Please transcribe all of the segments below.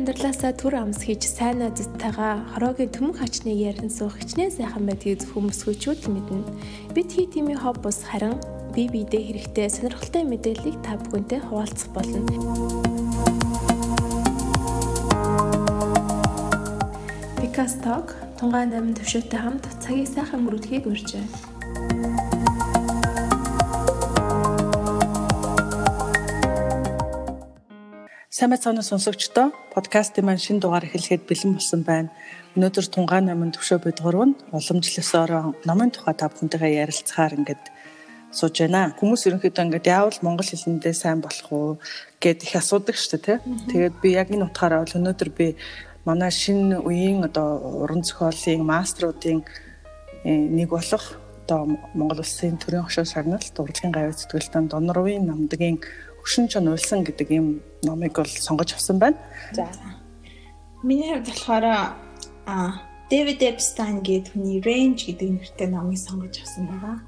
амьдралаасаа түр амс хийж сайн найзтайгаа хороогийн төмөн хачныг ярин суух хичнээн сайхан байдгийг зөвхөн өсгөөчүүд мэднэ. Бид хий тими хоб бус харин бие биедээ хэрэгтэй сонирхолтой мэдээллийг та бүхэнтэй хуваалцах болно. Викас Ток тунгаан амин төвшөөтэй хамт цагийг сайхан өнгөрүүлэхийг урьжээ. Сайн мэцааны сонсогчдоо подкастын маань шинэ дугаар эхлэхэд бэлэн болсон байна. Өнөөдөр Тунгаан намын төвшөө бидгур нь уламжлалсаар намын тухай та бүхэнтэйгээ ярилцахаар ингээд сууж байна. Хүмүүс ерөнхийдөө ингээд яавал монгол хэлэндээ сайн болох уу гэд их асуудаг шүү дээ, тий. Тэгээд би яг энэ утгаараа бол өнөөдөр би манай шинэ үеийн одоо уран зохиолын маструудын э, нэг болох одоо Монгол Улсын төрийн хошоо шагналт урлагийн гавь зэтгэлтэн Донорвын намдгийн хөшин чон уйлсан гэдэг ийм номыг бол сонгож авсан байна. За. Миний хувьд болохоор а Дэвид Эпстайн гэдэг хүний Range гэдэг нэртэй номыг сонгож авсан байна.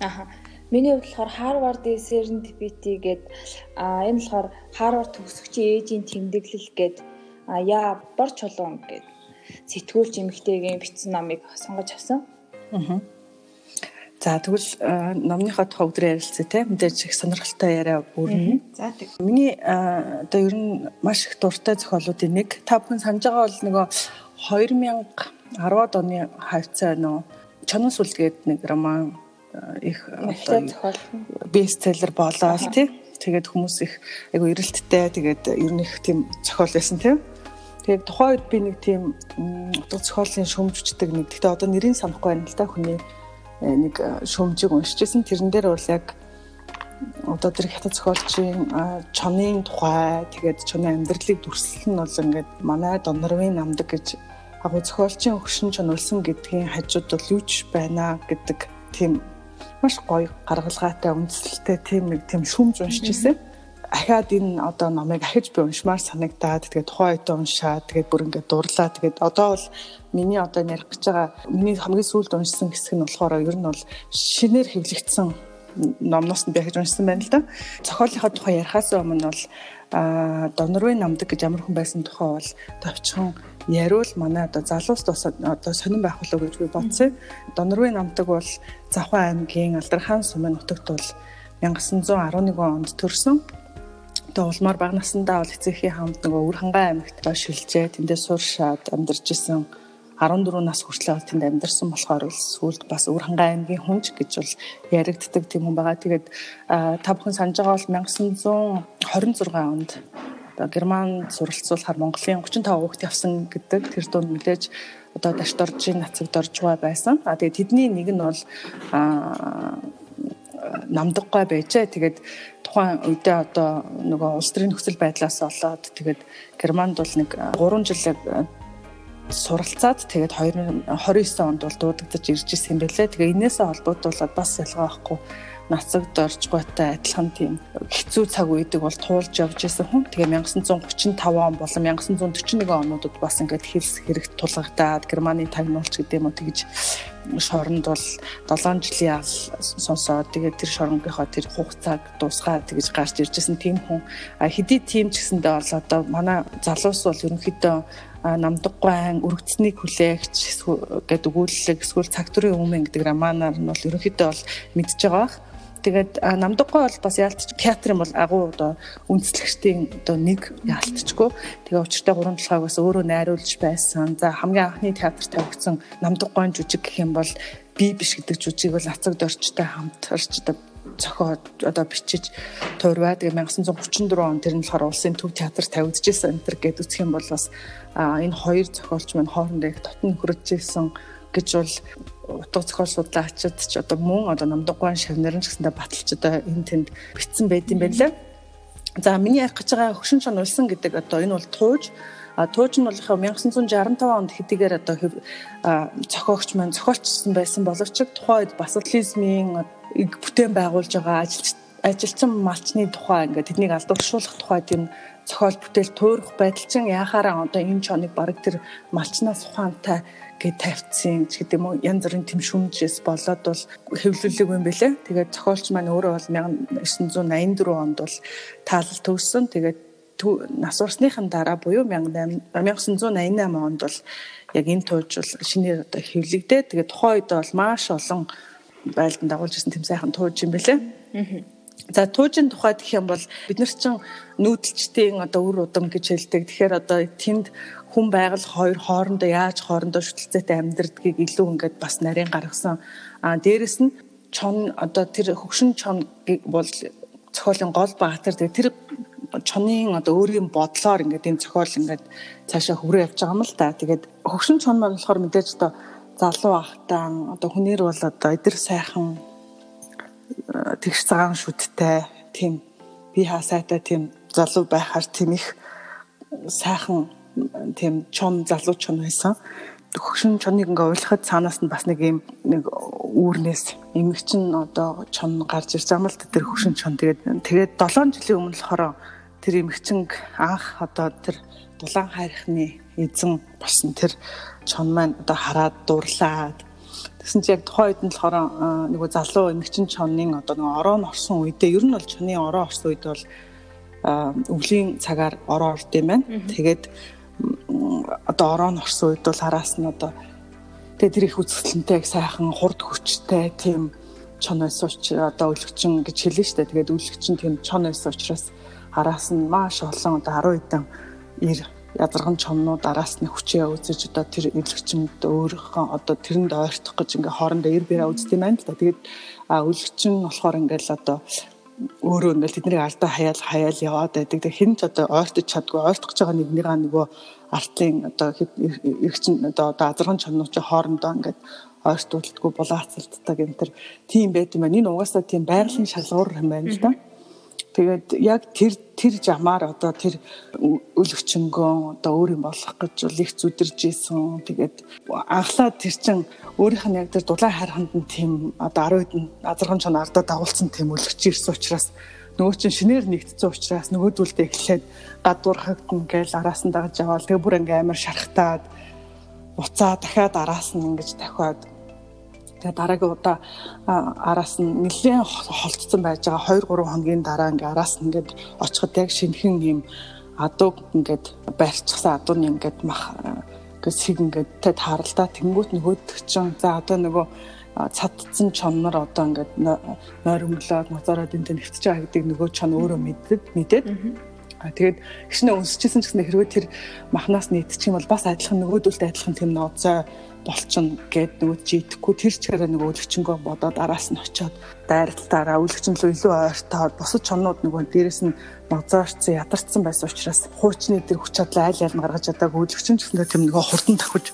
Аха. Миний хувьд болохоор Harvard Serendipity гэдэг а энэ болохоор Harvard төгсөгчийн ээжийн тэмдэглэл гэдэг а яа бор чулуун гэдэг сэтгүүлч эмэгтэйгийн бичсэн номыг сонгож авсан. Аа. За тэгвэл э, номныхоо тухай өдрөө ярилцъя те мэдээж их сонирхолтой яриа өрнө. За тэг. Миний э, одоо ер нь маш их дуртай зохиолуудын нэг та бүхэн санаж байгаа бол нөгөө 2010-ад оны хавцаа нөө Чонон сүл гээд нэг роман э, их одоо бестселлер болоо тий. Тэгээд хүмүүс их айгу эрэлттэй тэгээд ер нь их тийм зохиол байсан тий. Тэгээд тухайн үед би нэг тийм утга зохиолын шөмжчдэг нэг. Гэтэ одоо нэрийг санахгүй байна л да хүний нэг э, шөмжийг уншижсэн. Тэрэн дээр бол яг одоо тэр хятад зохиолчийн чонын тухай тэгээд чоны амьдралыг дүрслэл нь бол ингээд манай Донорвын намдаг гэж агуу зохиолчийн өгшин чонолсон гэдгийн хажууд бол юу ч байна гэдэг тийм маш гоё гаргалгаатай үндэслэлтэй тийм нэг тийм шүмж уншижсэн ахаад энэ одоо номыг ахиж би уншмаар санагдаад тэгээд тухайн үед уншаад тэгээд бүр ингээд дурлаа тэгээд одоо бол миний одоо ярих гэж байгаа миний хамгийн сүүлд уншсан хэсэг нь болохоор ер нь бол шинээр хэвлэгдсэн номноос нь би ахиж уншсан байна л да. Зохиолынхаа тухай ярихаас өмнө бол а Донорвын намдаг гэж ямар хүн байсан тухай бол товчхон яриул манай одоо залуус одоо сонирн байх болов гэж би бодсон. Донорвын намдаг бол Завхан аймгийн Алдархан сумын нутагт бол 1911 онд төрсөн Тэгээ улмаар бага насандаа бол эцэгхийн хамт нөгөө үр хангаан аймагт шилжээ. Тэндээ сууршаад амьдарч исэн 14 нас хүртэл тэнд амьдарсан болохоор сүүлд бас үр хангаан аймгийн хүнж гэж бол яригддаг тийм хүн байгаа. Тэгээд та бүхэн санаж байгаа бол 1926 онд одоо Герман суралцуулахаар Монголын 35 хүүхэд явсан гэдэг тэр дунд мэдээж одоо дашт оржийн нацагд орж байгаа байсан. А тэгээд тэдний нэг нь бол намдаггүй байжээ. Тэгээд тухайн үедээ одоо нөгөө улс төрийн нөхцөл байдлаас болоод тэгээд Германд бол нэг 3 жил суралцаад тэгээд 2029 онд бол дуудагдаж ирж ирсэн байлээ. Тэгээ энээсээ холбогдуулаад бас ялгаа байхгүй нацагд орж гойтой адилхан тийм хэцүү цаг үедэг бол туулж явж исэн хүн. Тэгээ 1935 он болон 1941 онуудад бас ингээд хэлс хэрэгт тулгагдаад Германы тагнуулч гэдэг юм уу тэгж шоронд бол 7 жилийн ял сонсоод тэгээд тэр шоронгийнхоо тэр хугацааг дуусгаад тэгж гарч иржсэн тийм хүн. Хэдий тийм ч гэсэндээ бол одоо манай залуус бол ерөнхийдөө намдаггүй айн өргөцснийг хүлээгч гэдэг өгүүлэлэг эсвэл цаг төрийн өмнө гэдэг романаар нь бол ерөнхийдөө бол мэдж байгаа Тэгээд намдаггүй бол бас яалтч театрын бол агуу одоо үндэслэгчдийн одоо нэг яалтчгүй. Тэгээ учиртай гурван талхайг бас өөрөө найруулж байсан. За хамгийн анхны театр тавигдсан намдаггүй жүжиг гэх юм бол би биш гэдэг жүжиг бол ацаг дорчтой хамтарч одоо зохиод одоо бичиж туурваа. Тэгээ 1934 он тэр нь болохоор улсын төв театр тавигдчихсан энэ төр гэдэг үсэх юм бол бас энэ хоёр зохиолч маань хоорондоо их дотн хөрөж ирсэн гэж бол утга зохиол судлаачид ч одоо мөн одоо намдаггүй шавнарын ч гэсэндээ баталч одоо энэ тэнд битсэн байд юм байна лээ. За миний ярих гэж байгаа хөшин чон улсан гэдэг одоо энэ бол тууж а тууж нь бол 1965 онд хэдийгээр одоо зохиогч маань зохиолчсон байсан боловч тухайн үед бас атлизмын бүтээн байгуулж байгаа ажилч ажилчин малчны тухай ингээд тэднийг алдууршуулах тухай тийм зохиол бүтээл туурах байдал чинь яхаараа одоо энэ чоныг баг тэр малчнаас ухаантай гээд тавьчихсан ч гэдэг юм уу янз бүрийн тэм шүмжээс болоод бол хэвлүүлэг юм бэлээ. Тэгээд зохиолч маань өөрөө бол 1984 онд бол таалал төгссөн. Тэгээд нас урсныхан дараа буюу 1988 онд бол яг энэ туужул шинээр одоо хэвлэгдээ. Тэгээд тухайн үед бол маш олон байлдан дагуулж ирсэн тэм сайхан тууж юм бэлээ. За туужийн тухай гэх юм бол бид нар чинь нүүдэлчдийн одоо үр удам гэж хэлдэг. Тэгэхээр одоо тэнд хүн байгаль хоёр хоорондоо яаж хоорондоо шүтэлцээтэй амьдрдгийг илүү ингээд бас нарийн гаргасан. А дээрэс нь чон одоо тэр хөгшин чон бол зохиолын гол багтар тэр чонын одоо өөрийн бодлоор ингээд энэ зохиол ингээд цаашаа хүрээ явж байгаа юм л да. Тэгээд хөгшин чон маань болохоор мэдээж одоо залуу ахтаан одоо хүнээр бол одоо эдэр сайхан тэгш цагаан шүттэй тийм би хаа сайтай тийм залуу байхаар тийм их сайхан тийм чон залуу чон байсан. Хөгшин чоныг ингээ ойлгоход цаанаас нь бас нэг юм нэг үүрнээс эмэгчин одоо чон гарч ирж байгаа юм л тэр хөгшин чон. Тэгээд тэгээд 7 жилийн өмнө болохоор тэр эмэгчин анх одоо тэр дулаан хайрхны эзэн болсон тэр чон маань одоо хараад дурлаад Тэгсэн чи яг тухайн үед нь болохоор нөгөө залуу эмэгчин чонын одоо нөгөө ороо орсон үедээ ер нь бол чоны ороо орсон үед бол өвлийн цагаар ороо орд юм байна. Тэгээд одоо ороо орсон үед бол араас нь одоо тэгээ тэр их үзэсгэлэнтэй сайхан хурд хүчтэй тийм чон байсан учраас одоо өлөгчин гэж хэлнэ шүү дээ. Тэгээд өлөгчин тийм чон байсан учраас араас нь маш олон одоо 10 хэдэн ир язарган чомнууд араас нь хүчээ үзэж одоо тэр өлөгчмөд өөрийнхөө одоо тэрэнд ойртох гэж ингээ хоорондоо ир бэрэ үздэг юм байна л да. Тэгээд өлөгчин болохоор ингээл одоо өөрөө ингээл тэднийг алдаа хаяал хаяал яваад байдаг. Тэг хэн ч одоо ойртож чадгүй ойртох гэж байгаа нэгнийгаа нөгөө артлын одоо эргчин одоо одоо азарган чоннууд хоорондоо ингээд ойртуулдаггүй булаацалддаг юм тэр тийм байт юм байна. Энэ угаасаа тийм байгалийн шалгуур юм байна л да. Mm -hmm Тэгээд яг тэр тэр жамаар одоо тэр өлөгчөнгөө одоо өөрийн болох гэж бол их зүдэрж исэн. Тэгээд анхлаад тэр чин өөрийнх нь яг тэр дулаан хараханд нь тийм одоо 10 хэдэн азарган чон ардаа дагуулсан тийм өлөгч ирсэн учраас нөгөө чин шинээр нэгдсэн учраас нөгөөдүүлдэ эхлээд гадуурхагдана гээл араас нь дагаж яваал тэгээ бүр ингээм амар шархтаад буцаа дахиад араас нь ингэж дахиад Тэгээ дараагийн удаа араас нь нэлээд холтсон байж байгаа. 2 3 хоногийн дараа ингээ араас нь ингээд очиход яг шинхэн юм адууг ингээд байрчихсан адууны ингээд мах ингээд сэг ингээд тэ тааралдаа тэнгуут нөгөөдөгчөн за одоо нөгөө цадцсан чонмор одоо ингээд нойрмөглөөд моцороод энэ нэвтэж байгаа гэдэг нөгөө чон өөрөө мэдээд мэдээд тэгээд гişнээ өнсөжсэн ч гэсэн хэрвээ тэр махнаас нийтчих юм бол бас адилхан нөгөөдөлтэй адилхан тийм ноцой болчихно гэд нөгөө жидэхгүй тэр чигээр нөгөө өлөгчөнгөө бодоод араас нь очиод дайралтаараа өлөгчн лөө илүү ойртоод бусад чоннууд нөгөө дээрэс нь нозоорцсон ядарсан байсан учраас хуучны тэр хүч чадлаа айл айл нь гаргаж чадаагүй өлөгчн ч гэсэн тэр нөгөө хурдан давхиж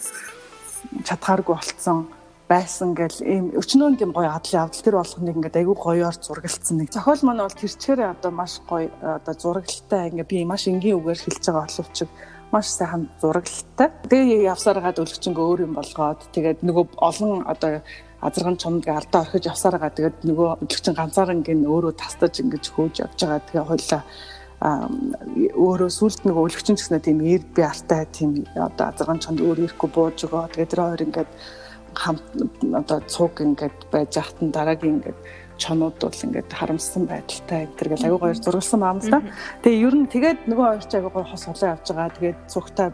чадхааргүй болцсон байсан гэл ийм өчнөө тийм гоё адлын авдал тэр болгоныг ингээд айгүй гоёор зургалцсан нэг. Зохиол маань бол тэр чигээр одоо маш гоё одоо зурагтай ингээд би маш энгийн үгээр хэлж байгаа боловч маш сайхан зурагтай. Тэгээ явсараад өлөгчөнгөө өөр юм болгоод тэгээд нөгөө олон одоо азарган чомд алдаа орхиж явсараа тэгээд нөгөө өлөгчин ганцаараа гин өөрөө тастаж ингэж хөөж явж байгаа. Тэгээ хойлоо өөрөө сүлд нөгөө өлөгчин ч гэсэн тийм ир би артай тийм одоо азарган чонд өөр ирэхгүй бууж өгөө. Тэгээд тэр хоёр ингээд хамт одоо цуг ингээд байж захтан дараагийн ингээд чонууд бол ингээд харамссан байдалтай энэ төр гэл аягүй гоё зургалсан баам л да. Тэгээ ер нь тэгээд нөгөө хоёр ч аягүй гоё хос олон явж байгаа. Тэгээд цугтай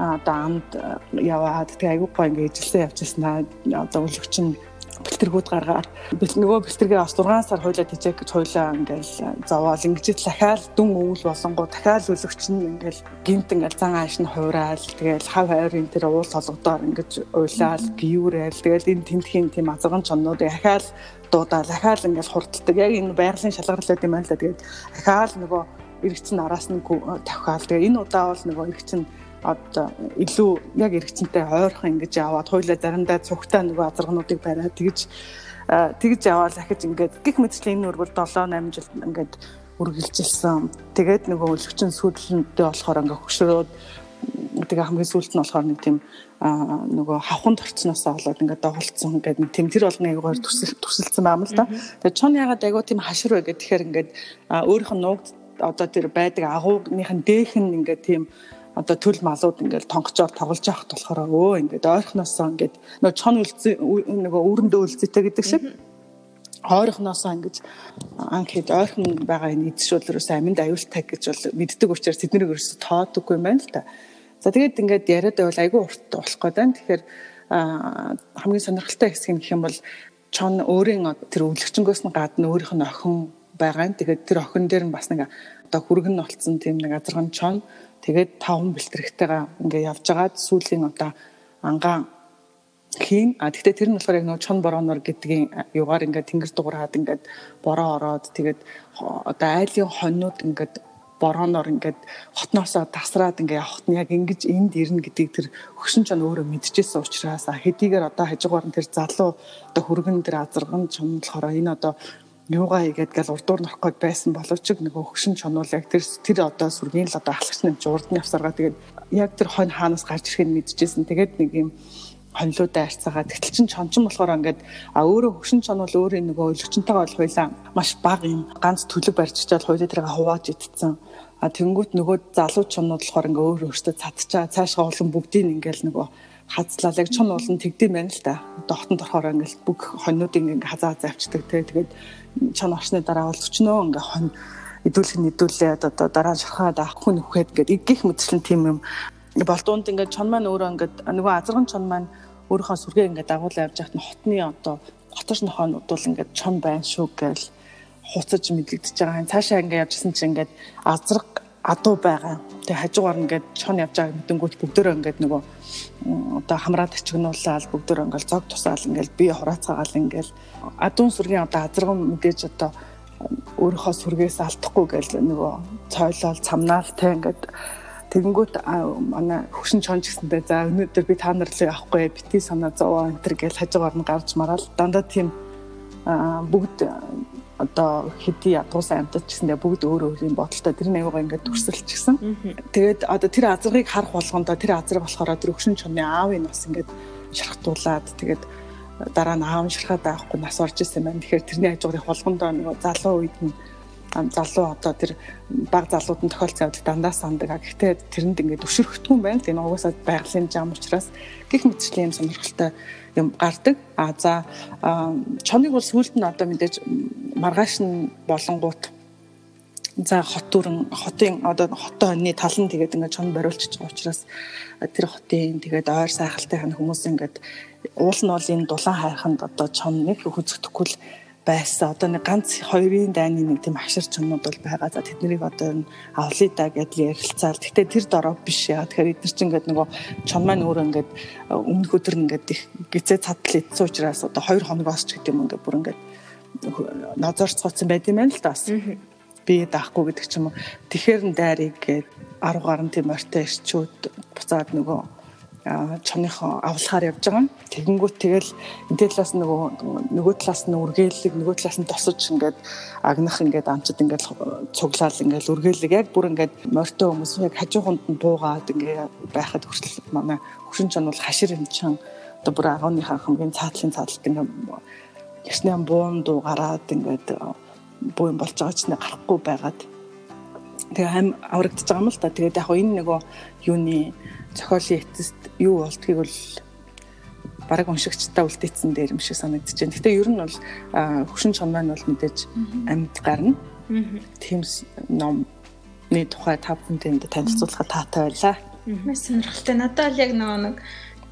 одоо амд яваад тэгээ аягүй гоё ингээд ижилсэн явчихсан. Одоо өлөгч нь бэлтэргүүд гаргаад нөгөө бэлтэргээ бас 6 сар хойлоо тийчээ гэж хойлоо ингээл зовоол. Ингэж дахиад дүн өвөл болонгоо дахиад өлөгч нь ингээл гинт ингээл зан ааш нь хураал тэгэл хав хайрын тэр уул толгодоор ингэж уйлаал гиюрэл. Тэгэл энэ тентхийн тийм азган чоннууд дахиад дуудаа дахиад ингээл хурдталдаг яг энэ байгалийн шалгарлаад юм байна л да тэгээд дахиад нөгөө эргэцэн араас нь тавхаал тэгээ энэ удаа бол нөгөө эргэцэн одоо илүү яг эргэцэнтэй ойрхон ингэж яваад хойлоо заримдаа цугтаа нөгөө азаргнуудыг бариад тэгж тэгж яваад дахиж ингээд гих мэтчлийн энэ үргэл 7 8 жил ингээд үргэлжилсэн. Тэгээд нөгөө өлөгчин сүйдлэнтэй болохоор ингээд хөшрөөд тэгээ хамгийн сүүлд нь болохоор нэг тийм нөгөө хавханд орцноос болоод ингээд доголцсон гэдэг нэг тийм тэр болгоны аягаар төсөл төсөлсөн байна л да. Тэгээ чон ягаад айгуу тийм хашир вэ гэхээр ингээд өөрийнх нь нуугд одоо тэр байдаг агуугийнхын дээх нь ингээд тийм одоо төл малууд ингээл тонгочоор тоглож явахт болохоор өө ингээд ойрхоноосоо ингээд нөгөө чон үлзээ нөгөө үүрэндөө үлзээтэй гэдэг шиг ойрхоноосоо ингэж анхид ойрхон байгаа энэ эзшүүлрээс аминд аюултай гэж бол мэддэг учраас тэднийг ерөөсө тоодоггүй юм байна л та. За тэгээд ингээд яриад байвал айгүй урт болох гээд байна. Тэгэхээр хамгийн сонирхолтой хэсэг нь гэх юм бол чон өөрийн тэр өвлөгчнгөөс нь гадна өөрийнх нь охин байгаа. Тэгээд тэр охин дээр нь бас нэг одоо хүргэн болцсон тийм нэг азарган чон. Тэгээд таван бэлтгэрэгтэйгээ ингээд явж байгаад сүүлийн одоо ангаан хийн. А тэгтээ тэр нь болохоор яг нөгөө чон бороонор гэдгийн югаар ингээд тэнгэр дуурайад ингээд бороо ороод тэгээд одоо айлын хоньнууд ингээд борооноор ингээд хотноосоо тасраад ингээд явахт нь яг ингэж энд ирнэ гэдгийг тэр хөшин чон өөрөө мэдчихсэн учраас хэдийгээр одоо хажуугаар нь тэр залуу одоо хүргэн тэр азарган болохоор энэ одоо юугаа хийгээд гал урдуур гээд байсан боловч нөгөө хөшин чонол яг тэр тэр одоо сүргийн л одоо ахлагч нэмж урд нь явсаргаа тэгээд яг тэр хонь хаанаас гарч ирэхийг мэдчихсэн. Тэгээд нэг юм хонлуудаа арцаагаа тэгтэл чин чончин болохоор ингээд а өөрөө хөшин чон бол өөрөө нөгөө өлөгчөнтэйгээ бол хуйлаа маш бага юм. Ганц төлөв барьчихчаад хуйлаа тэрийг хувааж идсэн а тэнгуут нөгөө залуу чонууд болохоор ингээ өөр өөртөө цадчаа цаашгаа олон бүгдийг ингээл нөгөө хазлалаг чон болон тэгдэм байна л да. Доохтонд орохоор ингээл бүх хоньнуудыг ингээ хазаа завчдаг те. Тэгээд чон орсны дараа бол өчнөө ингээ хонь идүүлэх нь идүүлээд одоо дараа шархаад авах хүн үхээд гэдэг гих мэтчлэн тийм юм болдуунд ингээд чон маань өөрөө ингээд нөгөө азарган чон маань өөрийнхөө сүргээ ингээд дагуулж явж байхад нь хотны одоо готор нохоонууд бол ингээд чон байна шүү гэж хуцаж мэдлэгдэж байгаа. Цаашаа ингээд явжсэн чинь ингээд азраг адуу байгаа. Тэгээ хажуугаар ингээд чон явж байгаа мэдэнгүүт бүгдөө ингээд нөгөө одоо хамраад ачигнуулаад бүгдөө ингээд зог тусаал ингээд бие хураацаагаал ингээд адуун сүргийн одоо азарган мэдээж одоо өөрийнхөө сүргээс алдахгүй гэж нөгөө цойлол цамнаал те ингээд Тэгэнгүүт манай хөшин чонч гэсэндээ за өнөөдөр би та нарлыг авахгүй бити санаа зовоо энэ төр гэж хажуугаар нь гарч мараал дандаа тийм бүгд одоо хэдий ядуусаа амтад гэсэндээ бүгд өөр өөр юм бодолтой тэр аюугаа ингээд төрсөлчихсэн. Тэгээд одоо тэр азрыг харах болгондоо тэр азрыг болохоор тэр хөшин чоны аавын бас ингээд шархтуулаад тэгээд дараа нь аав нь шархаад авахгүй нас орж исэн байна. Тэгэхээр тэрний хажуугын болгондоо нэг залуу үед нь залуу одоо тэр баг залууд нь тохиолдсон явдал дандаа сандаг. Гэхдээ тэрэнд ингээд өвшөрөхдгүй юм байна. Энэ угаасаа байгалийн зам учраас гих мэтчлийн юм сонирхолтой юм гардаг. А за чоныг бол сүулт нь одоо мэдээж маргааш нь болонгууд за хот дүрэн хотын одоо хотоо хоньны тал нь тэгээд ингээд чон бориулчих байгаа учраас тэр хотын тэгээд ойр сайхалтай хүмүүс ингээд уул нь бол энэ дулаан хайханд одоо чон нэг хүзэгдэхгүй л байсан. Одоо нэг ганц хоёрын дайны нэг тийм хашир чонууд бол байгаа. За тэднийг одоо авлаа да гэдэл ярилцаал. Гэтэ тэр дороо биш яа. Тэгэхээр эдгээр чинь ингээд нөгөө чон маань өөрөө ингээд э, өмнөх өдөр ингээд их гизээ цадл идсэн учраас одоо хоёр хоногоос ч гэдэг юм ингээд бүр ингээд назарч цоцсон байд юм байна л да бас. Би даахгүй гэдэг ч юм уу. Тэгэхэр нь дайрыг гээд 10 гаруй тийм ортой ирчүүд буцаад нөгөө чоныхоо авлахаар явж байгаа. Тэгэнгүүт тэгэл энэ талаас нөгөө нөгөө талаас нь үргэлэг нөгөө талаас нь тосож ингээд агнах ингээд амчид ингээд цуглаал ингээд үргэлэг яг бүр ингээд морьтой хүмүүс яг хажууханд нь буугаад ингээд байхад хүртэл манай хөшин чон бол хашир юм чин одоо бүр агууныхаа хамгийн цаатлын цааталт ингээд ясны буун дуу гараад ингээд буу юм болж байгаа ч нэ гарахгүй байгаад тэгээ аврагдаж байгаа юм л та. Тэгээд яг энэ нөгөө юуны зохиолын эцэст юу болдгийг бол бараг уншигчтай үлдээсэн дээр юм шиг санагдаж байна. Гэтэ ер нь бол хөшин чон маань бол мэдээж амьд гарна. Тийм номны тухай та бүхэнд танилцуулахад таатай байлаа. Маш сонирхолтой. Надад л яг нэг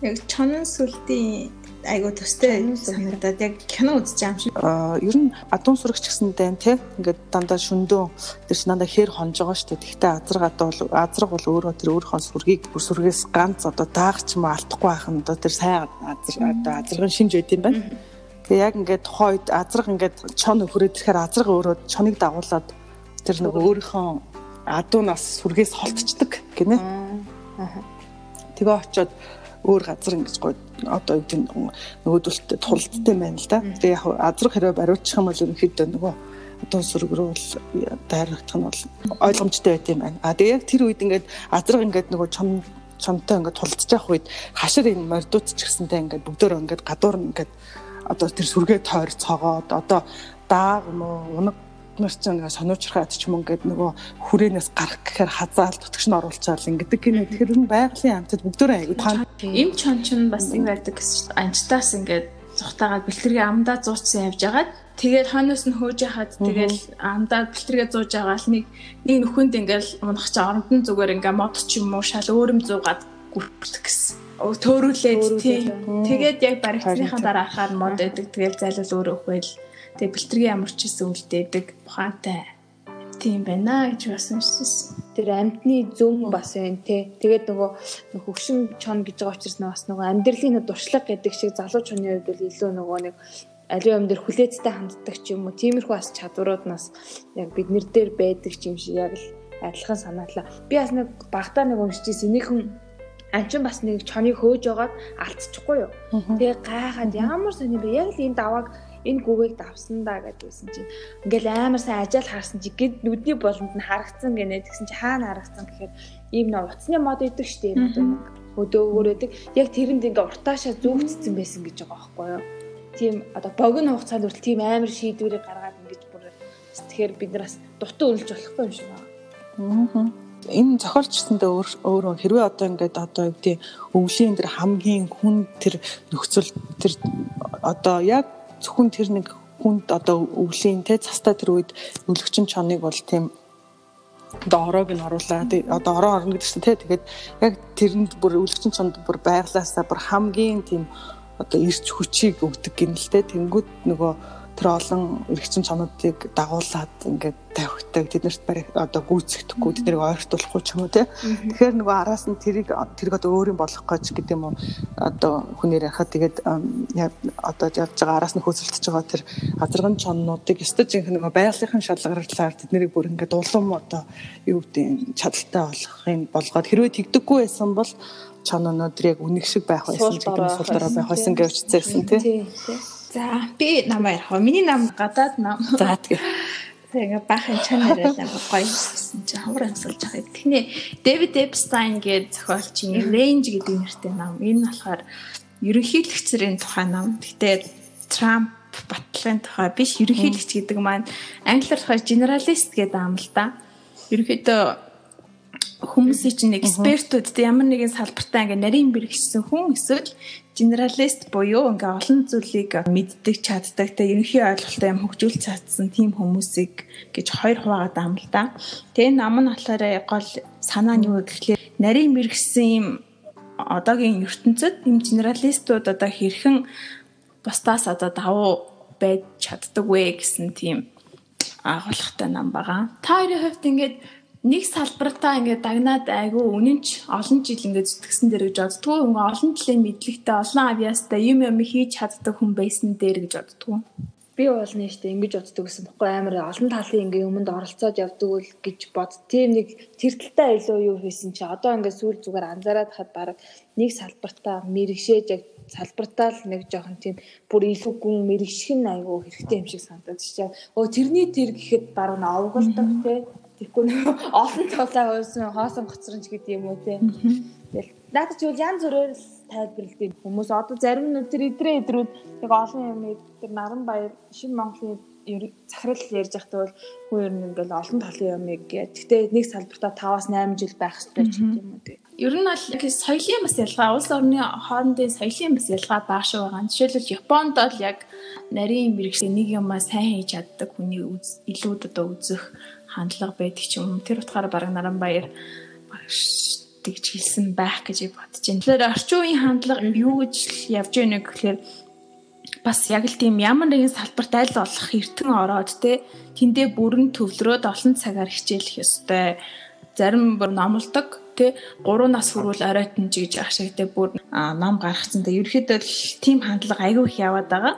яг чонон сүлтийн айгу төстэй санагдаад яг кино үзэж юм шиг. Аа ер нь адуун сурагч гэсэндээ тий ингээд дандаа шөндөө тэр чинь дандаа хээр хонж байгаа дээ. Гэхдээ азраг одоо бол азраг бол өөрөө тэр өөрийнхөө сүргийг бүр сүргээс ганц одоо даагч юм алдахгүй байх нь одоо тэр сайн азраг одоо азрагын шинж байд юм байна. Тэгээ яг ингээд тухайн үед азраг ингээд чон өхрөөд ирэхээр азраг өөрөө чоныг дагуулад тэр нөгөө өөрийнхөө адуунаас сүргээс холтчдаг гинэ. Аа. Тэгээ очиод өөр газар ингэж гоё одоо юу гэдэг нөгөөдөлтөд тулдтай байна л да. Тэгээ яг азрах хэрэг бариучих юм бол ерөнхийдөө нөгөө одоо сүрэг рүү бол дайрагдах нь бол ойлгомжтой байт юм байна. А тэгээ яг тэр үед ингээд азрах ингээд нөгөө чом чомтой ингээд тулдчих явах үед хашир энэ мордууд ч гэсэнтэй ингээд бүгдөө ингээд гадуур ингээд одоо тэр сүргээ тойр цогоод одоо дааг юм уу унаг нар ч ингээ сониучрахад ч юм ингээд нөгөө хүрээнээс гарах гэхээр хазаал тутагш нь оруулчаал ингээд гинэ тэгэхээр нь байгалийн амтад бүгдөө айгуу им чон чин бас юм байдаг гэсэн анчтаас ингээд зүхтагаад бэлтэргээ амдаа зууцсан явж агаад тэгээд хойноос нь хөөж яхад тэгээд амдаа бэлтэргээ зууж байгаа л нэг нэг нөхөнд ингээл унах чи орондон зүгээр ингээ мод ч юм уу шал өөрөм зуугаад гүртэх гэсэн. Төөрүүлээд тий. Тэгээд яг баригцныхаа дараа хахаар мод өгдөг. Тэгээд зайлуул өөрөө өгөөл. Тэгээд бэлтэргээ ямар ч гэсэн үлдээдэг. Ухаантай тийм байна гэж бас уншсан. Тэр амьтны зөв бас байна те. Тэгээд нөгөө хөвшин чон гэж байгаа учраас бас нөгөө амьдралын дуршлаг гэдэг шиг залуу чоны хувьд бол илүү нөгөө нэг аливаа юм дээр хүлээцтэй ханддаг ч юм уу. Тиймэрхүү бас чадварууд нас яг бид нэр дээр байдаг юм шиг яг л адилхан санаатлаа. Би бас нэг багтаа нэг уншижсэн энийхэн амчин бас нэг чоныг хөөж байгаад алдчихгүй юу. Тэгээ гайхаад ямар сони бэ? Яг л энэ давааг энэ гүвийг давсан да гэдгийсэн чинь. Ингээл амар сайн ажаал харсан чи гэд нүдний болонд нь харагдсан гэнэ тэгсэн чи хаана харагдсан гэхээр ийм нөө уцны мод идэг штеп юм өдөө өөрөөдөг яг тэрэнд ингээ уртаашаа зүгцсэн байсан гэж байгаа байхгүй юу? Тийм одоо богино хугацаанд хүртэл тийм амар шийдвэрийг гаргаад ингэж бүр тэгэхээр бид нараас дутуу өлж болохгүй юм шиг байна. Энэ зохиолчсондоо өөр өөрөө хэрвээ одоо ингээд одоо юу гэдэг өвлийн тэр хамгийн хүн тэр нөхцөл тэр одоо яг зөвхөн тэр нэг хүнд одоо өвлийн те цастаа тэр үед өвлөгчин чоныг бол тийм одоо ороог нь оруулаад одоо ороо орно гэдэг чинь те тэгээд яг тэрэнд бүр өвлөгчин чонд бүр байглаасаа бүр хамгийн тийм одоо ирч хүчийг өгдөг гинэлтэй тэнгууд нөгөө тэр олон эргэцэн чонуудыг дагуулад ингээд тавихдаг тэднэрт барих одоо гүйцэхдэггүй тэднийг ойртуулахгүй ч юм уу тий. Тэгэхээр нөгөө араас нь тэрийг тэрийг одоо өөрийн болгох гэж гэдэг юм уу одоо хүнээр яхад тэгээд одоо явж байгаа араас нь хөөцөлдөж байгаа тэр азарган чоннуудыг өстөж жинхэнэ нөгөө байгалийнхын шалгарууллаар тэднийг бүр ингээд улам одоо юу гэдэг чадaltaй болгохын болгоод хэрвээ тэгдэггүй байсан бол чононууд яг үнэх шиг байх байсан гэдэг сул дараа байх байсан гэж үзсэн тий. За би намаа ярих. Миний нам гадаад нам. За тэгээ. Тэгээ баахан чанар байлаа гоё гэсэн чи хамар амсалж байгаа. Тэхний Дэвид Эпстайн гэдэг зохиолчийн Range гэдэг нэртэй нам. Энэ болохоор ерөнхийлөгчрийн тухай нам. Гэтэ Трамп батлын тухай биш ерөнхийлөгч гэдэг маань англиар тухай generalist гэдэг ам л да. Ерөнхийдөө хүмүүсийн чинь экспертүүд ямар нэгэн салбартаа ингээ нарийн бэрхшсэн хүн эсвэл генералист буюу ингээ олон зүйлийг мэддэг чаддаг те ерөнхий ойлголтоо юм хөгжүүлж чадсан тийм хүмүүсийг гэж хоёр хуваагаад ам л да. Тэгээ нам нь болохоор гол санаа нь юу гэхлээр нарийн мэрэгсэн юм одоогийн ертөнцид юм генералистууд одоо хэрхэн бусдаас одоо давуу байж чаддаг вэ гэсэн тийм агуулгатай нам байгаа. Та хоёрын хувьд ингээд нэг салбартаа ингээд дагнаад айгүй үнэнч олон жил ингээд зүтгэсэн дээр гэж боддгоо. Ингээ олон жилийн мэдлэгтэй олон авьяастай юм юм хийж чаддаг хүн байсан дээр гэж боддгоо. Би бол нээштэй ингэж боддог гэсэн бохгүй амар олон талын ингээ юмд оролцоод явдаг үл гэж бод. Тийм нэг тэр талтай илүү юу хийсэн чи одоо ингээ сүүл зүгээр анзаараад хад баг нэг салбартаа мэрэгшээж яг салбартаа л нэг жоохон тийм бүр илүү гүн мэрэгших нь айгүй хэрэгтэй юм шиг санагдаж чинь. Өө тэрний тэр гэхэд баруун овголдог те Тэгэхгүй олон цолоо хоосон гоцрон ч гэдэг юм уу те. Тэгэл надад ч бол янз бүрээр тайлбарлалт хүмүүс одоо зарим нь тэр идрээ идрүүд яг олон юм тэр наран баяр шинэ Монголын захирал ярьж байхдаа бол хүн ер нь ингээл олон талын юмыг яа. Гэтэ нэг салбартаа 5-аас 8 жил байх хэрэгтэй ч гэдэг юм уу те. Ер нь бол соёлын бас ялгаа, улс орны хоорондын соёлын бас ялгаа бааш байгаа. Жишээлбэл Японд бол яг нарийн мэрэгчлээ нэг юмаа сайн хийж чаддаг хүний илүү одоо үзэх хандлага байдаг ч юм. Тэр утгаараа баг Наранбаяр тэгж хэлсэн байх гэж бодож байна. Тэгэхээр орчин үеийн хандлага юу гэж явж байна гэхээр бас яг л тийм ямар нэгэн салбарт аль болох эртэн ороод те тэндээ бүрэн төвлөрөөд олон цагаар хичээлэх ёстой. Зарим бүр номлодог те 3 нас хүрвэл оройтон ч гэж ах шиг те бүр ном гаргацсан. Тэ ерөөхдөө тийм хандлага айгүй их яваад байгаа.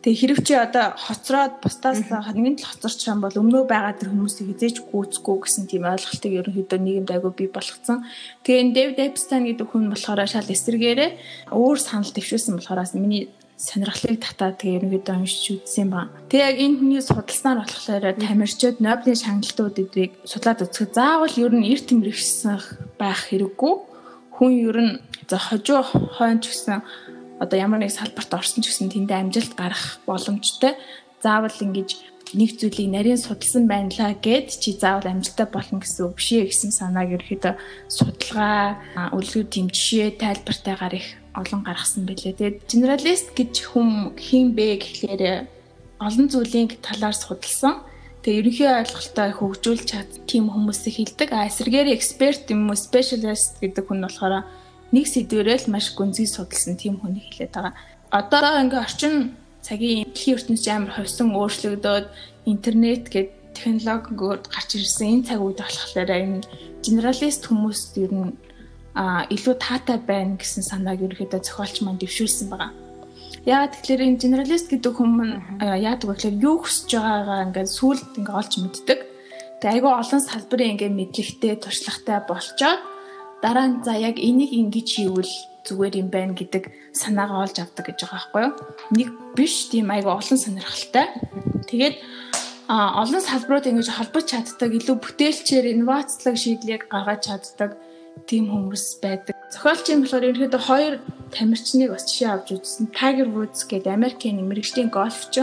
Тэгээ хэрэг чи одоо хоцроод бусдаас нэгэн тал хоцорч байгаа бол өмнөө байгаа тэр хүмүүсийг хизээж гүйцэхгүй гэсэн тийм ойлголтыг ерөнхийдөө нийгэмд айгүй бий болгоцсон. Тэгээ энэ Дэвид Эпстайн гэдэг хүн болохоор шал эсэргээрээ өөр санал дэвшүүлсэн болохоорс миний сонирхлыг татаад тэгээ ерөнхийдөө уншиж үзсэн ба. Тэгээ яг энэ хүний судалснаар болохоор тамирчид Нобелийн шагналтууд эдвийг судлаад үзэхэд заавал ер нь эрт тэмрэгсэн байх хэрэггүй. Хүн ер нь за хожуу хойно ч гэсэн одоо ямар нэг салбарт орсон ч гэсэн тэндээ амжилт гарах боломжтой. Заавал ингэж нэг зүйлийг нарийн судалсан байнлаа гэд чи заавал амжилттай болно гэсэн үг бишээ гэсэн санааг ерөөхдөө судалгаа, үлгэр тэм жишээ тайлбартайгаар их олон гаргасан байлээ. Тэгээд generalist гэж хүм хин бэ гэхлээр олон зүйлийн талаар судалсан. Тэгээ ерөнхий ойлголтоо хөгжүүлж чад тийм хүмүүсийг хилдэг. А эсэргээр эксперт юм уу specialist гэдэг хүн болохоор нэг сэдвэрээ л маш гүнзгий судалсан тийм хүнийг хэлээд байгаа. Одоо ингээ орчин цагийн дэлхийн ертөнцийн амар ховсон өөрчлөгдөөд интернет гэдэг технологиор гарч ирсэн энэ цаг үед болохоор энэ генералист хүмүүс ер нь а илүү таатай байна гэсэн санааг ерөөхдөө зохиолч маань дэвшүүлсэн байгаа. Яагаад тэгэхээр энэ генералист гэдэг хүмүүс яадаг вэ гэхээр юу хүсэж байгаагаа ингээд сүулт ингээд олж мэддэг. Тэгээ айгүй олон салбарын ингээд мэдлэгтэй, туршлагатай болчоод дараа нь за яг энийг ингэж хийвэл зүгээр юм байна гэдэг санаагаа олж авдаг гэж байгаа байхгүй юу? Нэг биш тийм айгүй олон сонирхолтой. Тэгээд а олон салбарууд ингэж холбож чаддаг, илүү бүтээлчээр инновацлог шийдлийг гаргаж чаддаг тийм хүмүүс байдаг. Зохиолчийн болохоор ерөнхийдөө хоёр тамирчныг бас жишээ авч үзсэн. Tiger Woods гэдэг Америкийн мэрэгжлийн гольфч.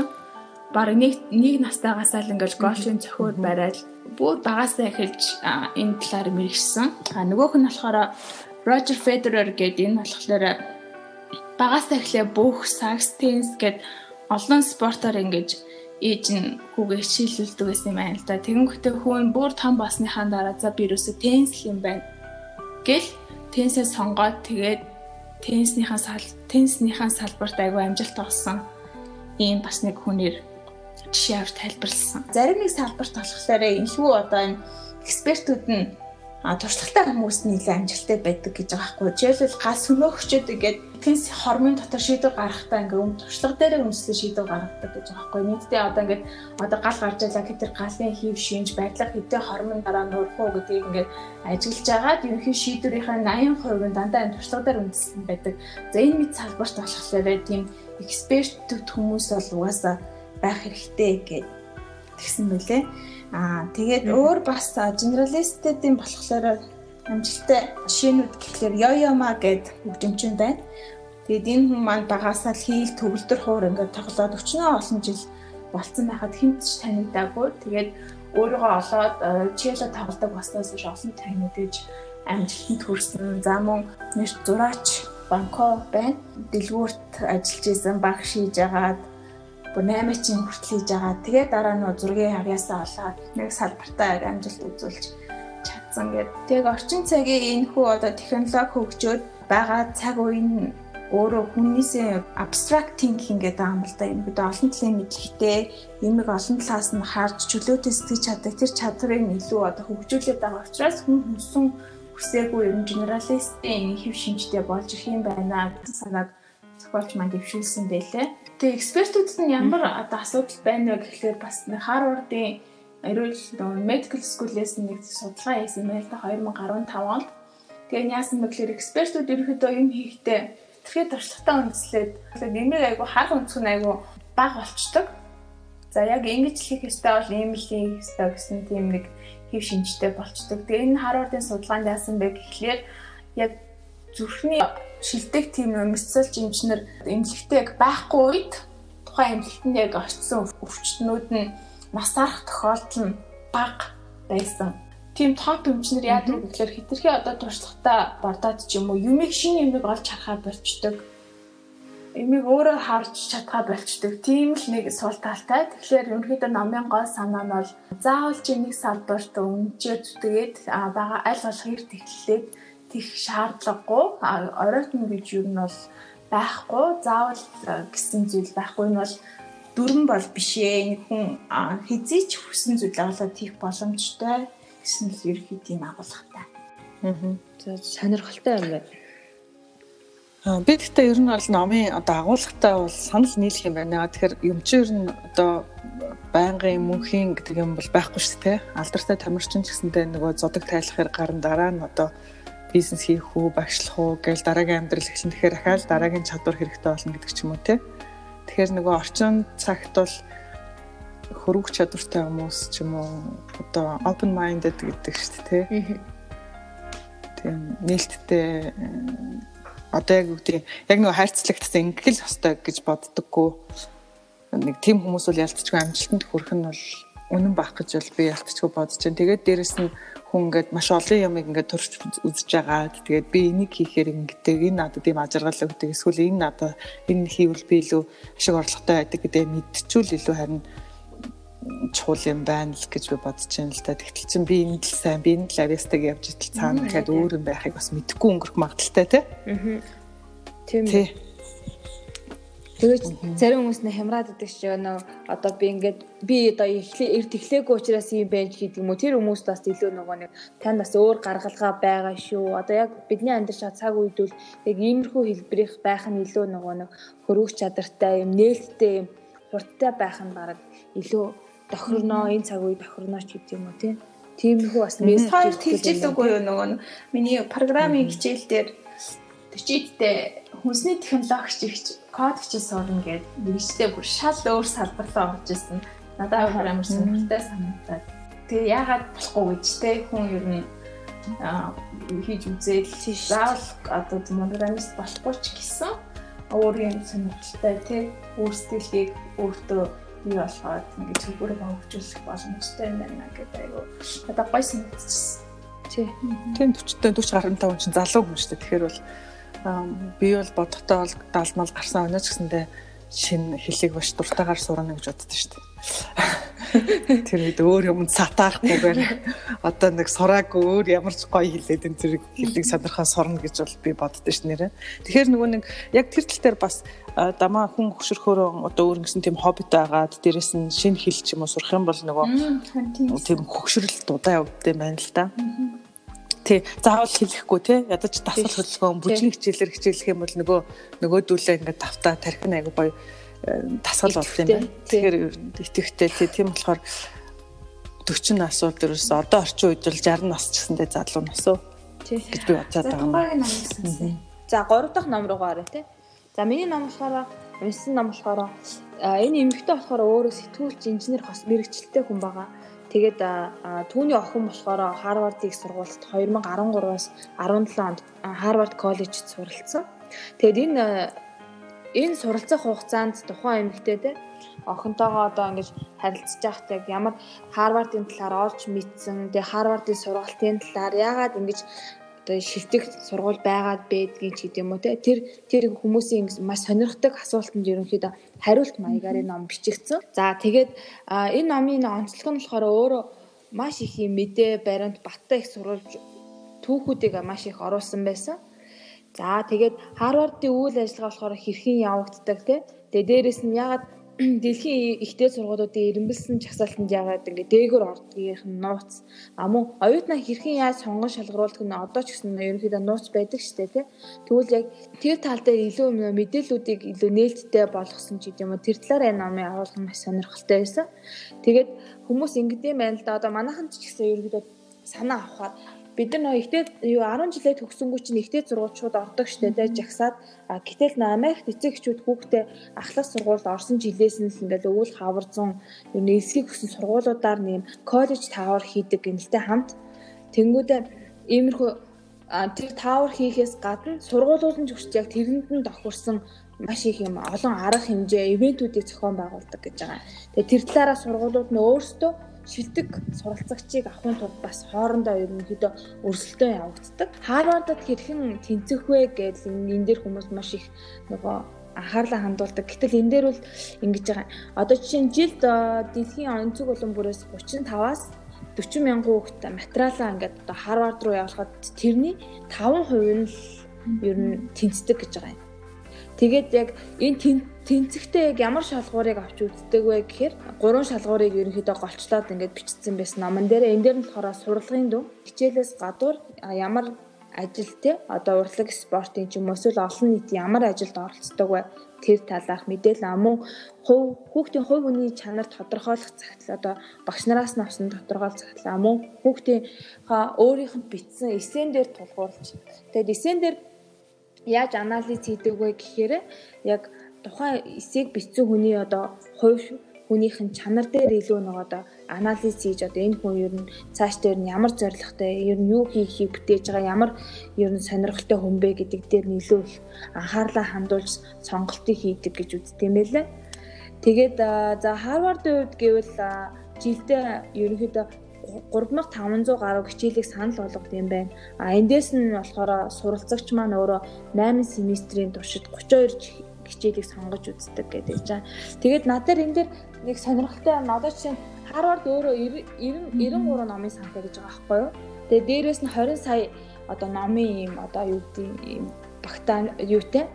Бараг нэг нэг настайгаас л ингээл гольфын зохиол барайл бүр багасаа эхэлж энэ талаар мэрэгсэн. А нөгөөх нь болохоор Roger Federer гэдэг энэ болохоор багасаа эхлээ бүх сакс теннис гэд олон спортоор ингэж ээж нь хүүгээ хичээлүүлдэг байсан юм байна л да. Тэгэнгүүтээ хүн бүр том болсныхаа дараа за би юусо теннис юм байна гэл теннисээ сонгоод тэгээд тенниснийхаа сал тенниснийхаа салбарт аягүй амжилт олсон ийм бас нэг хүнээр жишээ авч тайлбарлсан. Зарим нэг салбарт болохоор илүү одоо энэ экспертүүд нь туршлагатай хүмүүс нэлээд амжилттай байдаг гэж байгаа байхгүй. Жишээлбэл гал сүмөөгчд ингээд тенс хормын дотор шийдвэр гаргахтаа ингээд өм туршлага дээр өмслөө шийдвэр гаргадаг гэж байгаа байхгүй. Нийтдээ одоо ингээд одоо гал гарч ялаа гэтэр галын хийв шинж байдлах хэдэн хормын дараа нурах уу гэдгийг ингээд ажиглаж агаад ерөнхий шийдвэрийнхээ 80% нь дандаа энэ туршлага дээр үндэслэн байдаг. За энэ мэд салбарт болохоор тийм экспертүүд хүмүүс бол угаасаа байх хэрэгтэй гэж тэгсэн мөлий. Аа тэгээд өөр бас генералистуудын болохоор амжилттай жишээнүүд гэхлээр Йоёма гэд хөгжимчин байна. Тэгээд энэ хүн маань багасаа л хийл төгөлдөр хуур ингээд тоглоод өчнөө олон жил болцсон байхад хинт ч танигдаагүй. Тэгээд өөрийгөө олоод чело тоглодог баснаас ш олон танигдэж амжилтанд хүрсэн. За мөн нэр зураач банко байна. Дэлгүүрт ажиллаж исэн баг шийж агаад бүр 8-ын хүртэл хийж байгаа. Тэгээд дараа нь зургийн хавьяасаа олоод нэг салбартаа амжилт үзүүлж чадсан гэдэг. Тэг орчин цагийн энэ хүү одоо технологи хөгжөөд байгаа цаг үеийн өөрөө хүннээсээ abstract thinking гэдэг юм л да. Энэ бид олон талын мэдлэгтэй юмыг олон талаас нь харж чөлөөтэй сэтгэж чаддаг тэр чадрыг илүү одоо хөгжүүлээд байгаа учраас хүн хүссэн хүсээгүй ер нь генералистийн хэв шинжтэй болж ирэх юм байна гэсэн санааг зохиолч маань дэвшүүлсэн байлээ. Тэгээ экспертүүд нь ямар одоо асуудал байна вэ гэхлээр бас Харвардын эрүүл medical school-ээс нэг судалгаа хийсэн байл та 2015 онд. Тэгээ яасан бэ гэхлээр экспертүүд ерөөхдөө юм хийхдээ тэрхээ туршлагатай үндэслээд нэмийг айгу харах өнцг нь айгу бага болчдөг. За яг ингэж хийх ёстой бол ийм л хийх ёстой гэсэн тийм нэг хэв шинжтэй болчдөг. Тэгээ энэ Харвардын судалгаанд яасан бэ гэхлээр яг зүрхний шилдэг тийм мэдсэлж эмчнэр эмнэлэгтэй яг байхгүй үед тухайн эмнэлэгтэнд яг очсон өвчтнүүд нь нас арах тохиолдол нь бага байсан. Тийм топ эмчнэр яадаг вэ гэхээр хитрхи одоо туршлагатай бордоод ч юм уу юмыг шинэ юмыг олж харахаа болчдөг. Эмийг өөрөө харж чадхаа болчдөг. Тийм л нэг сул талтай. Тэгэхээр ерөнхийдөө номын гол санаа нь бол заавал чи нэг салбарт өмнөчөө зүтгээд бага аль болох эрт эхлээд тех шаардлагагүй оройтно гэж юу нь бол байхгүй заавал гэсэн зүйл байхгүй нь бол дүрэн бол биш ээ хүн хизээ ч хүсэн зүйлээ болоод хийх боломжтой гэсэн л ерөөхдөө тийм агуулгатай. Аа. За сонирхолтой юм байна. Аа би гэхдээ ер нь бол номын одоо агуулгатай бол санал нийлэх юм байна. Тэгэхээр юмчээр нь одоо байнгын мөнхийн гэдэг юм бол байхгүй шүү дээ. Алдартай тамирчин ч гэсэнтэй нөгөө зодог тайлахаар гарan дараа нь одоо бизнес хийх үү, багшлах уу гээл дараагийн амьдрал эхлэн тэгэхээр дахиад дараагийн чадвар хэрэгтэй болно гэдэг ч юм уу те. Тэгэхээр нөгөө орчин цагт бол хөрвөх чадвартай хүмүүс ч юм уу одоо open minded гэдэг шүү дээ те. Тийм нээлттэй одоо яг үгдээ яг нөгөө хайрцагт ингэл хөстой гэж боддоггүй нэг тийм хүмүүс бол ялцчгүй амжилтанд хүрэх нь бол үнэн байх гэж бол би ялцчгүй бодож байна. Тэгээд дээрэс нь хүн ингээд маш олон юмыг ингээд турш үзэж байгаа. Тэгээд би энийг хийхээр ингээд энэ надад ийм ажиргал өгдөг. Эсвэл энэ надад энэ хийвэл би илүү ашиг орлоготой байдаг гэдэг мэдчихвэл илүү харин чухал юм байна л гэж би бодож байна л да. Тэгтэл чин би энэ л сайн, би энэ л авьяастайг явж итэл цаана дахиад өөр юм байхыг бас мэдэхгүй өнгөрөх магадaltaй тий. Аа. Тийм. Тэгээд зарим хүмүүс нэ хямраад идэг ч нөө одоо би ингээд би одоо эхлээ эрт эхлээгүй учраас юм байж гэдэг юм уу тэр хүмүүс бас илүү нөгөө нэг тань бас өөр гаргалгаа байгаа шүү. Одоо яг бидний амьдарч байгаа цаг үед бол яг иймэрхүү хэлбэрийнх байх нь илүү нөгөө нэг хөрвөх чадартай юм нээлттэй юм хурдтай байх нь бараг илүү тохирноо энэ цаг үед тохирноо ч гэдэг юм уу тийм. Тиймэрхүү бас мессеж хэлжилдэггүй юу нөгөө миний программын хичээл дээр төчидтэй хүнсний технологич ихч код хичээл сурна гэд нэгжтэй бүр шал өөр салбарлаа орж ирсэн. Надад амар сонирхолтой санагдаад. Тэгээ яагаад болохгүй гэж те хүн ер нь хийж үзээл заавал одоо программист болохгүй ч гэсэн өөрийн сонирхолтой те өөр сэтгэлийг өөртөө бий болгоод ингэж хөгөөрөө хөгжүүлэх боломжтой юм байна гэдэг айгу надад гой санагдчихсан. Тий. Тийм 40 40 гарантаа хүн чинь залуу хүн шүү дээ. Тэгэхээр бол би бол бодохдоо бол даалмал гарсан өнөөч гэсэндээ шинэ хэлийг баш дуртайгаар сурна гэж боддоо шүү дээ. Тэр үед өөр юмд сатаарахгүйгээр одоо нэг сураагүй өөр ямар ч гоё хэлээд энэ зэрэг хэлийг сонирхоо сурна гэж бол би боддоо шүү нэрэ. Тэгэхээр нөгөө нэг яг тэр тал дээр бас дамаа хүн хөшөрхөөрөө одоо өөр ингэсэн тийм хоббитой агаад дээрэс нь шинэ хэл ч юм уу сурах юм бол нөгөө тийм хөгшрөл дудаа явдсан байна л да. Тий, заавал хэлэхгүй тий. Ядаж дасгал хөдөлгөөн бүжиг хичээлэр хичээлэх юм бол нөгөө нөгөөдүүлээ ингээд тавтаа тархин айгу гоё э, дасгал болт юм байна. Тэгэхээр итгэвтэй тий. Тийм болохоор 40 нас уу дээрээс одоо орчин үед бол 60 нас ч гэсэндээ залуу нас уу гэж би бодоод байгаа юм. За 3 дахь ном руу гараа тий. За миний ном болохоор унсан ном болохоор энэ эмэгтэй болохоор өөрөө сэтгүүлч инженер мэрэгчлээ хүн байгаа. Тэгээд түүний охин болохоор Харвардын сургуульд 2013-аас 17 онд Харвард коллежид суралцсан. Тэгээд энэ энэ суралцах хугацаанд тухайн эмэгтэй те охинтойгоо одоо ингэж харилцаж байхдаа ямар Харвардын талаар олж мэдсэн. Тэгээ Харвардын сургалтын талаар яагаад ингэж одоо шилдэг сургууль байгаад байдгийг ч гэдэм үү те тэр тэр хүмүүсийн маш сонирхдаг асуултанд ерөнхийдөө хариулт маягаар энэ ном бичигдсэн. За тэгээд энэ номын онцлог нь болохоор өөрөө маш их юм мэдээ баримт баттай их сурвалж түүхүүдийг маш их оруулсан байсан. За тэгээд Харвардын үйл ажиллагаа болохоор хэрхэн явагддаг те. Тэгээ дээрэс нь ягаад дэлхийн ихтэй сургуулиудын эренбэлсэн чагсаалтанд яагаад ингээ дээгүүр ордгийнх нь нууц а мөн оюутнаа хэрхэн яаж сонгон шалгаруулдаг нь одоо ч гэсэн ерөнхийдөө нууц байдаг штэ тий Тэгвэл яг тэр тал дээр илүү мэдээллүүдийг илүү нээлттэй болгосон ч гэдэм юм тэр талаар энэ номын агуулга маш сонирхолтой байсан. Тэгээд хүмүүс ингэдэм байна л да одоо манайхан ч гэсэн ерөнхийдөө санаа авахаар бид нар нөө ихтэй юу 10 жилээ төгсөнгүү чинь ихтэй сургуульчууд ордог штэ тэ жагсаад гэтэл Америкт эцэгчүүд хүүхдээ ахлах сургуульд орсон жилээс нь л ингээл өвөл хаварзун нэлсгийг өссөн сургуулиудаар нэм коллеж таавар хийдэг гэнэлтэй хамт тэнгүүдээ иймэрхүү тэр таавар хийхээс гадна сургуулиуд нь зөвхөн яг тэрэнд нь тохирсон маш их юм олон арга хэмжээ ивентүүдийг зохион байгуулдаг гэж байгаа. Тэгээ тэр талаараа сургуулиуд нь өөрсдөө шилдэг суралцагчийг авахын тулд бас хоорондоо ерөнхийдөө өрсөлдөөн явагддаг. Харвардад хэрхэн тэнцэх вэ гэдэл энэ дээр хүмүүс маш их нөгөө анхаарлаа хандуулдаг. Гэтэл энэ дээр бол ингэж байгаа. Одоо жишээ нь жилд дэлхийн онцөг улам бүрээс 35-аас 40 мянган хүүхэд материалаа ингээд одоо Харвард руу явуулахад тэрний 5% нь ер нь тэнцдэг гэж байгаа юм. Тэгээд яг энэ тэнцэгтэй яг ямар шалгуурыг авч үздэг вэ гэхээр гурван шалгуурыг ерөнхийдөө голчлоод ингээд бичсэн байсан. Номон дээр энэ дээр нь болохоор сурлагын дүн. Хичээлээс гадуур ямар ажил те одоо урлаг спортын ч юм уу эсвэл олон нийт ямар ажилд оролцдог вэ? Тэр талаарх мэдээлэл. Амун хувь хүүхдийн хувь хүний чанар тодорхойлох цагтл одоо багш нараас нь авсан тодорхойлох цагтл амун хүүхдийн өөрийнх нь бичсэн эсэн дээр тулгуурлаж. Тэгээд эсэн дээр яаж анализ хийдэг вэ гэхээр яг тухайн эсийг бичсэн хүний одоо хувь хүнийх нь чанар дээр илүү нэг одоо анализ хийж одоо энэ хүн ер нь цааш дээр нь ямар зорилготой ер нь юу хийхийг бүтээж байгаа ямар ер нь сонирхолтой хүн бэ гэдэг дээр нь илүү их анхаарлаа хандуулж сонголтыг хийдэг гэж үздэг юм байлээ. Тэгээд за Харвардын хувьд гэвэл жилдээ ерөнхийдөө 3 3500 гаруй хичээлийг санал болгох юм байна. А эндээс нь болохоор суралцагч маань өөрөө 8 семестрийн туршид 32 хичээлийг сонгож үздэг гэдэг жаа. Тэгээд надад энэ дэр нэг сонирхолтой юм. Одоо чинь Харвард өөрөө 90 93 номын сантай гэж байгаа байхгүй юу? Тэгээд дээрэс нь 20 сая одоо номын юм одоо юу гэдэг юм багтаа юутэй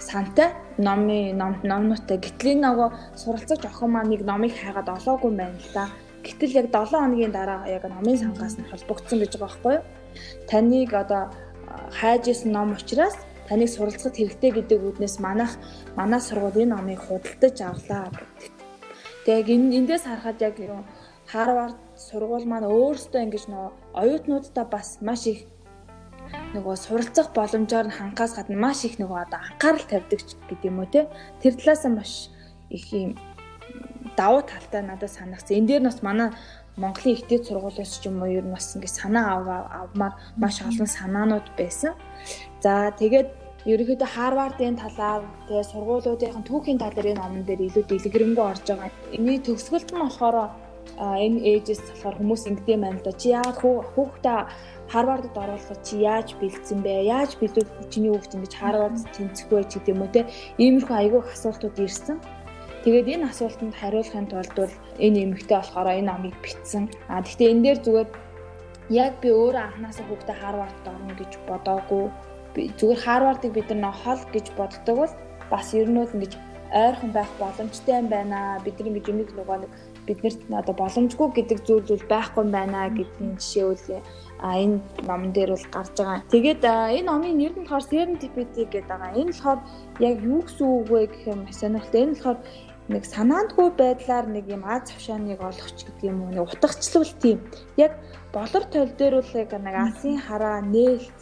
сантай номын ном номнуудтай гэтэл нөгөө суралцагч охин маань нэг номыг хайгаад олоогүй юм байна л да. Гэтэл яг 7 хоногийн дараа яг номын сангаас нь холбогдсон гэж байгаа байхгүй юу? Таныг одоо хайж исэн ном учраас таныг суралцахад хэрэгтэй гэдэг үднээс манайх манай сургууль энэ номыг худалдаж авлаа гэдэг. Тэгээ энэ эндээс харахад яг Харвард сургууль маань өөрөөсөө ингэж нөө оюутнуудтай бас маш их нөгөө суралцах боломжоор нь хангаас гадна маш их нөгөө одоо анхаарал тавьдаг гэдэг юм уу те тэр талаас нь маш их юм давуу талтай надад санагцсан. Энэ дээр бас манай Монголын ихтэй сургуулиас ч юм уу ер нь бас ингэ санаа авмаар маш олон санаанууд байсан. За тэгээд ерөнхийдөө Харвардын талаар тэгээ сургуулиудын түүхийн тал дээр энэ номон дээр илүү дэлгэрэнгүй орж байгаа. Эний төгсгөлт нь болохоор энэ ээжээс болохоор хүмүүс ингэдэм байна л да. Чи яагаад хүүхдээ Харвардд оруулахад чи яаж бэлдсэн бэ? Яаж бэлдвэл чиний хүүхд ингэж Харвард тэнцэх вэ ч гэдэм үү те. Иймэрхүү айгүйх асуултууд ирсэн. Тэгээд энэ асуултанд хариулахын тулд бол энэ эмэгтэй болохоор энэ номыг бичсэн. А гэхдээ энэ дээр зүгээр яг би өөрөө анханасаа хүүхдээ Харвардд орно гэж бодоогүй. Зүгээр Харвардыг бид нар хол гэж боддог бол бас ер нь л ингэж ойрхон байх боломжтой юм байна. Бид нар ингэж юмэг нөгөө нэг биднэрт одоо боломжгүй гэдэг зүйл бол байхгүй байна гэдгийн жишээ үл а энэ номон дээр бол гарч байгаа. Тэгээд энэ номын нэр нь болохоор serendipity гэдэг байгаа. Энэ болохоор яг юу гэсэн үг вэ гэх юм сонирхолтой. Энэ болохоор нэг санаандгүй байдлаар нэг юм аз завшааныг олохч гэдэг юм уу нэг утгачлал тийм. Яг болор тойл дээр бол яг нэг асын хараа нээлт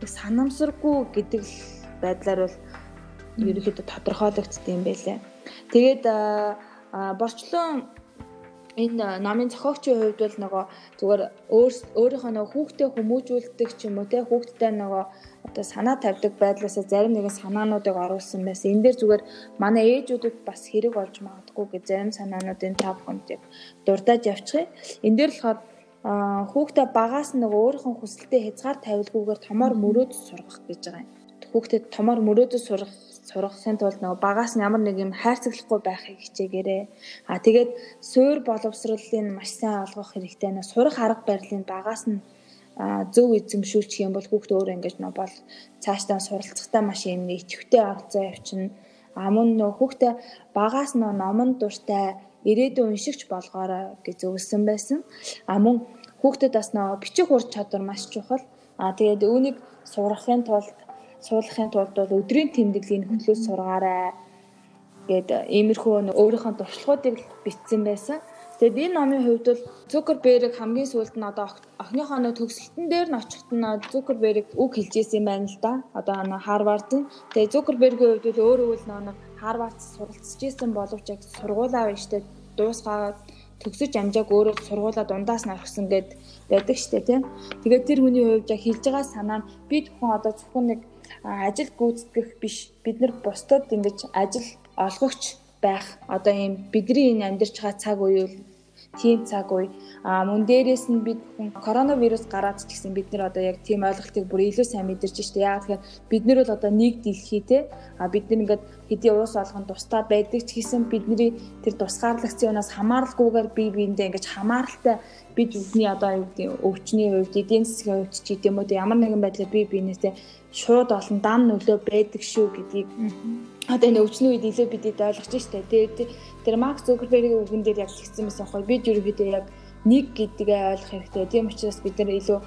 нэг санамсаргүй гэдэг байдлаар бол ерөөхдөө тодорхойлогдсон юм байлээ. Тэгээд борчлон энэ номын зохиогчийн хувьд бол нөгөө зүгээр өөрийнхөө нөгөө хүүхдээ хүмүүжүүлдэг ч юм уу те хүүхдтэй нөгөө одоо санаа тавьдаг байдлаасаа зарим нэгэн санаануудыг оруулсан байсан. Энэ дээр зүгээр манай ээжүүдэд бас хэрэг болж магадгүй гэж зарим санаануудын хүнд яг дурдаад явчихъя. Энэ дээр болохоор хүүхдээ багаас нь нөгөө өөрийнхөө хүсэлтэд хязгаар тавилгүйгээр томоор мөрөөд сургах гэж байгаа юм. Хүүхдэд томоор мөрөөдөд сургах сургахын тулд нөгөө багаас нь ямар нэг юм хайрцаглахгүй байхыг хичээгээрэй. А тэгээд суур боловсролын маш сайн олгох хэрэгтэй. Сурах арга барилын багаас нь зөв эзэмшүүлчих юм бол хүүхд өөр ингэж нөө бол цаашдаа суралцахтаа маш юм ичвтэй орцоо явчихна. А мөн нөө хүүхдээ багаас нөө номон дуртай ирээдүйн уншигч болгоорой гэж зөвлөсөн байсан. А мөн хүүхдэд бас нөө бичих ур чадвар маш чухал. А тэгээд үүнийг сурахын тулд суулгахын тулд бол өдрийн тэмдэглэлийн хөтлөөс сургаарай гэд иймэрхүү өөрийнхөө туршлагуудыг бичсэн байсан. Тэгэд энэ номын хувьд бол Цукерберг хамгийн сүүлд нь одоо охиныхоо нөө төгсөлтөн дээр нь очихт нь Цукерберг үг хэлж ирсэн юм байна л да. Одоо нөө Харвардын. Тэгээ Цукербергийн хувьд бол өөрөө л нөө Харвард суралцж исэн боловч яг сургуулаа байжтэй дуусгаад төгсөж амжааг өөрөө сургуулаа дундаас нь орхисон гэд байдаг штэ тийм. Тэгээд тэр хүний хувьд яг хэлж байгаа санаа нь би зөвхөн одоо зөвхөн нэг ажил гүйцэтгэх биш бид нар бусдад ингэж ажил олгогч байх. Одоо ийм бидний энэ амьдарч байгаа цаг үе тийм цаг үе. А мөн дээрээс нь бид коронавирус гараад ч гэсэн бид нар одоо яг тийм ойлголтыг бүр илүү сайн мэдэрч штэ. Яа тэгэхээр бид нар бол одоо нэг дэлхий те. А бид нар ингээд хэдий уус олгон тусдаа байдаг ч гэсэн бидний тэр тусгаарлагдсанаас хамааралгүйгээр бие биендээ ингэж хамааралтай бид бидний одоо юу гэдэг өвчний хувьд эдийн засгийн хувьд ч гэдэм үү ямар нэгэн байдлаар бие биенээсээ шууд олон дан нөлөө байдаг шүү гэдгийг одоо энэ өвчний үед илүү бидэд ойлгож штэ. Тэгээд тэр Марк Зукербергийн үгэн дээр яг хэлсэн байсан байхгүй бид ерөөхдөө яг нэг гэдгээ ойлгох хэрэгтэй. Тийм учраас бид нар илүү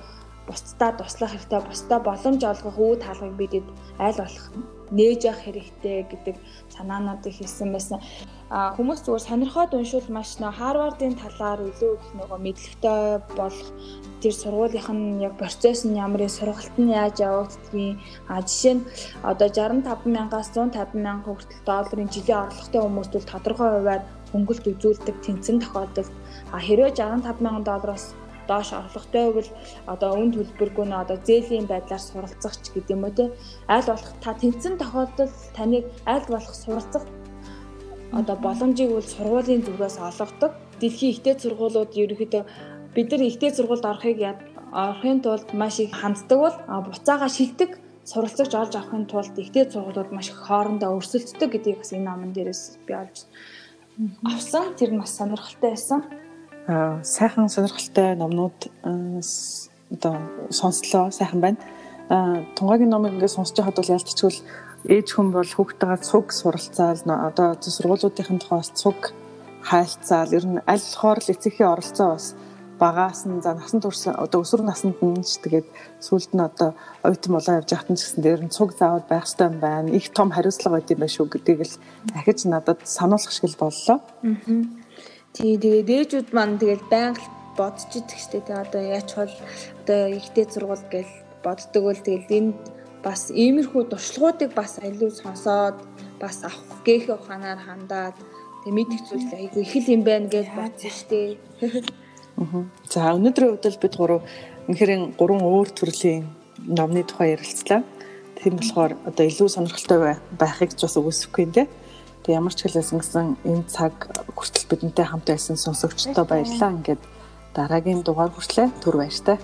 бусдаа туслах хэрэгтэй, бусдаа боломж олгох үе таалгыг бидэд аль болох нээж явах хэрэгтэй гэдэг санаануудыг хэлсэн байсан. А хүмүүс зүгээр сонирхоод уншвал маш нөө Харвардын талаар илүү их нөгөө мэдлэгтэй болох тэр сургуулийнх нь яг процесс нь ямар юм сургалт нь яаж явагддгийг а жишээ нь одоо 65 мянгаас 150 мянган хүртэл долларын жилийн орлоготой хүмүүст бол тодорхой хувиар хөнгөлт үзүүлдэг тэнцэн тохиолдолд а хэрвээ 65 мянган доллароос доош орлоготой бол одоо үн төлбөргүй нь одоо зээлийн байдлаар суралцах ч гэдэг юм уу те аль болох та тэнцэн тохиолдолд таныг аль болох суралцах одоо боломжийг бол сургуулийн зүгээс олгодог. Дэлхийн ихтэй сургуулиуд ерөнхийдөө бид нар ихтэй сургуульд орохыг орохын тулд маш их ханддаг бол буцаага шилдэг суралцагч олж авахын тулд ихтэй сургуулиуд маш их хоорондоо өрсөлддөг гэдгийг бас энэ номон дээрээс би олж авсан. Тэр нь бас сонирхолтой байсан. Сайхан сонирхолтой номнууд одоо сонслоо сайхан байна. Аа тунгагийн номыг ингээд сонсож байхад бол ялцчихвал ээж хүн бол хүүхдтэйгээ цуг суралцаал одоо сургуулиудын тухайс цуг хайлтцаал ер нь аль болохоор л эцэгхийн оролцоо бас багаас нь за насан турш одоо өсвөр наснд нь ч тэгээд сүлд нь одоо оюутан болоо явж нь ч гэсэн дээр нь цуг заавал байх хэрэгтэй юм байна. Их том хариуцлага байд юм байна шүү гэдгийг л дахиж надад сануулгах шиг л боллоо. Аа. Тий тэгээд ээжүүд маань тэгээд байнга бодож идэх штеп тий одоо яач бол одоо ихтэй зургуул гэж боддог бол тэгээд энд бас иймэрхүү туршлагуудыг бас илүү сонсоод бас авах гээхээ ухаанаар хандаад тэг мэдих зүйл айгүй их л юм байна гэж бодсон штеп. За өнөөдрийн хувьд л бид гурав үнэхээр гурван өөр төрлийн номны тухай ярилцлаа. Тийм болохоор одоо илүү сонирхолтой байхыг ч бас үгүйсэхгүй нэ. Тэг ямар ч хэлсэн гэсэн энэ цаг хүртэл бидэнтэй хамт байсан сонсогчдоо баярлалаа. Ингээд дараагийн дугаар хүртлээ түр баяртай.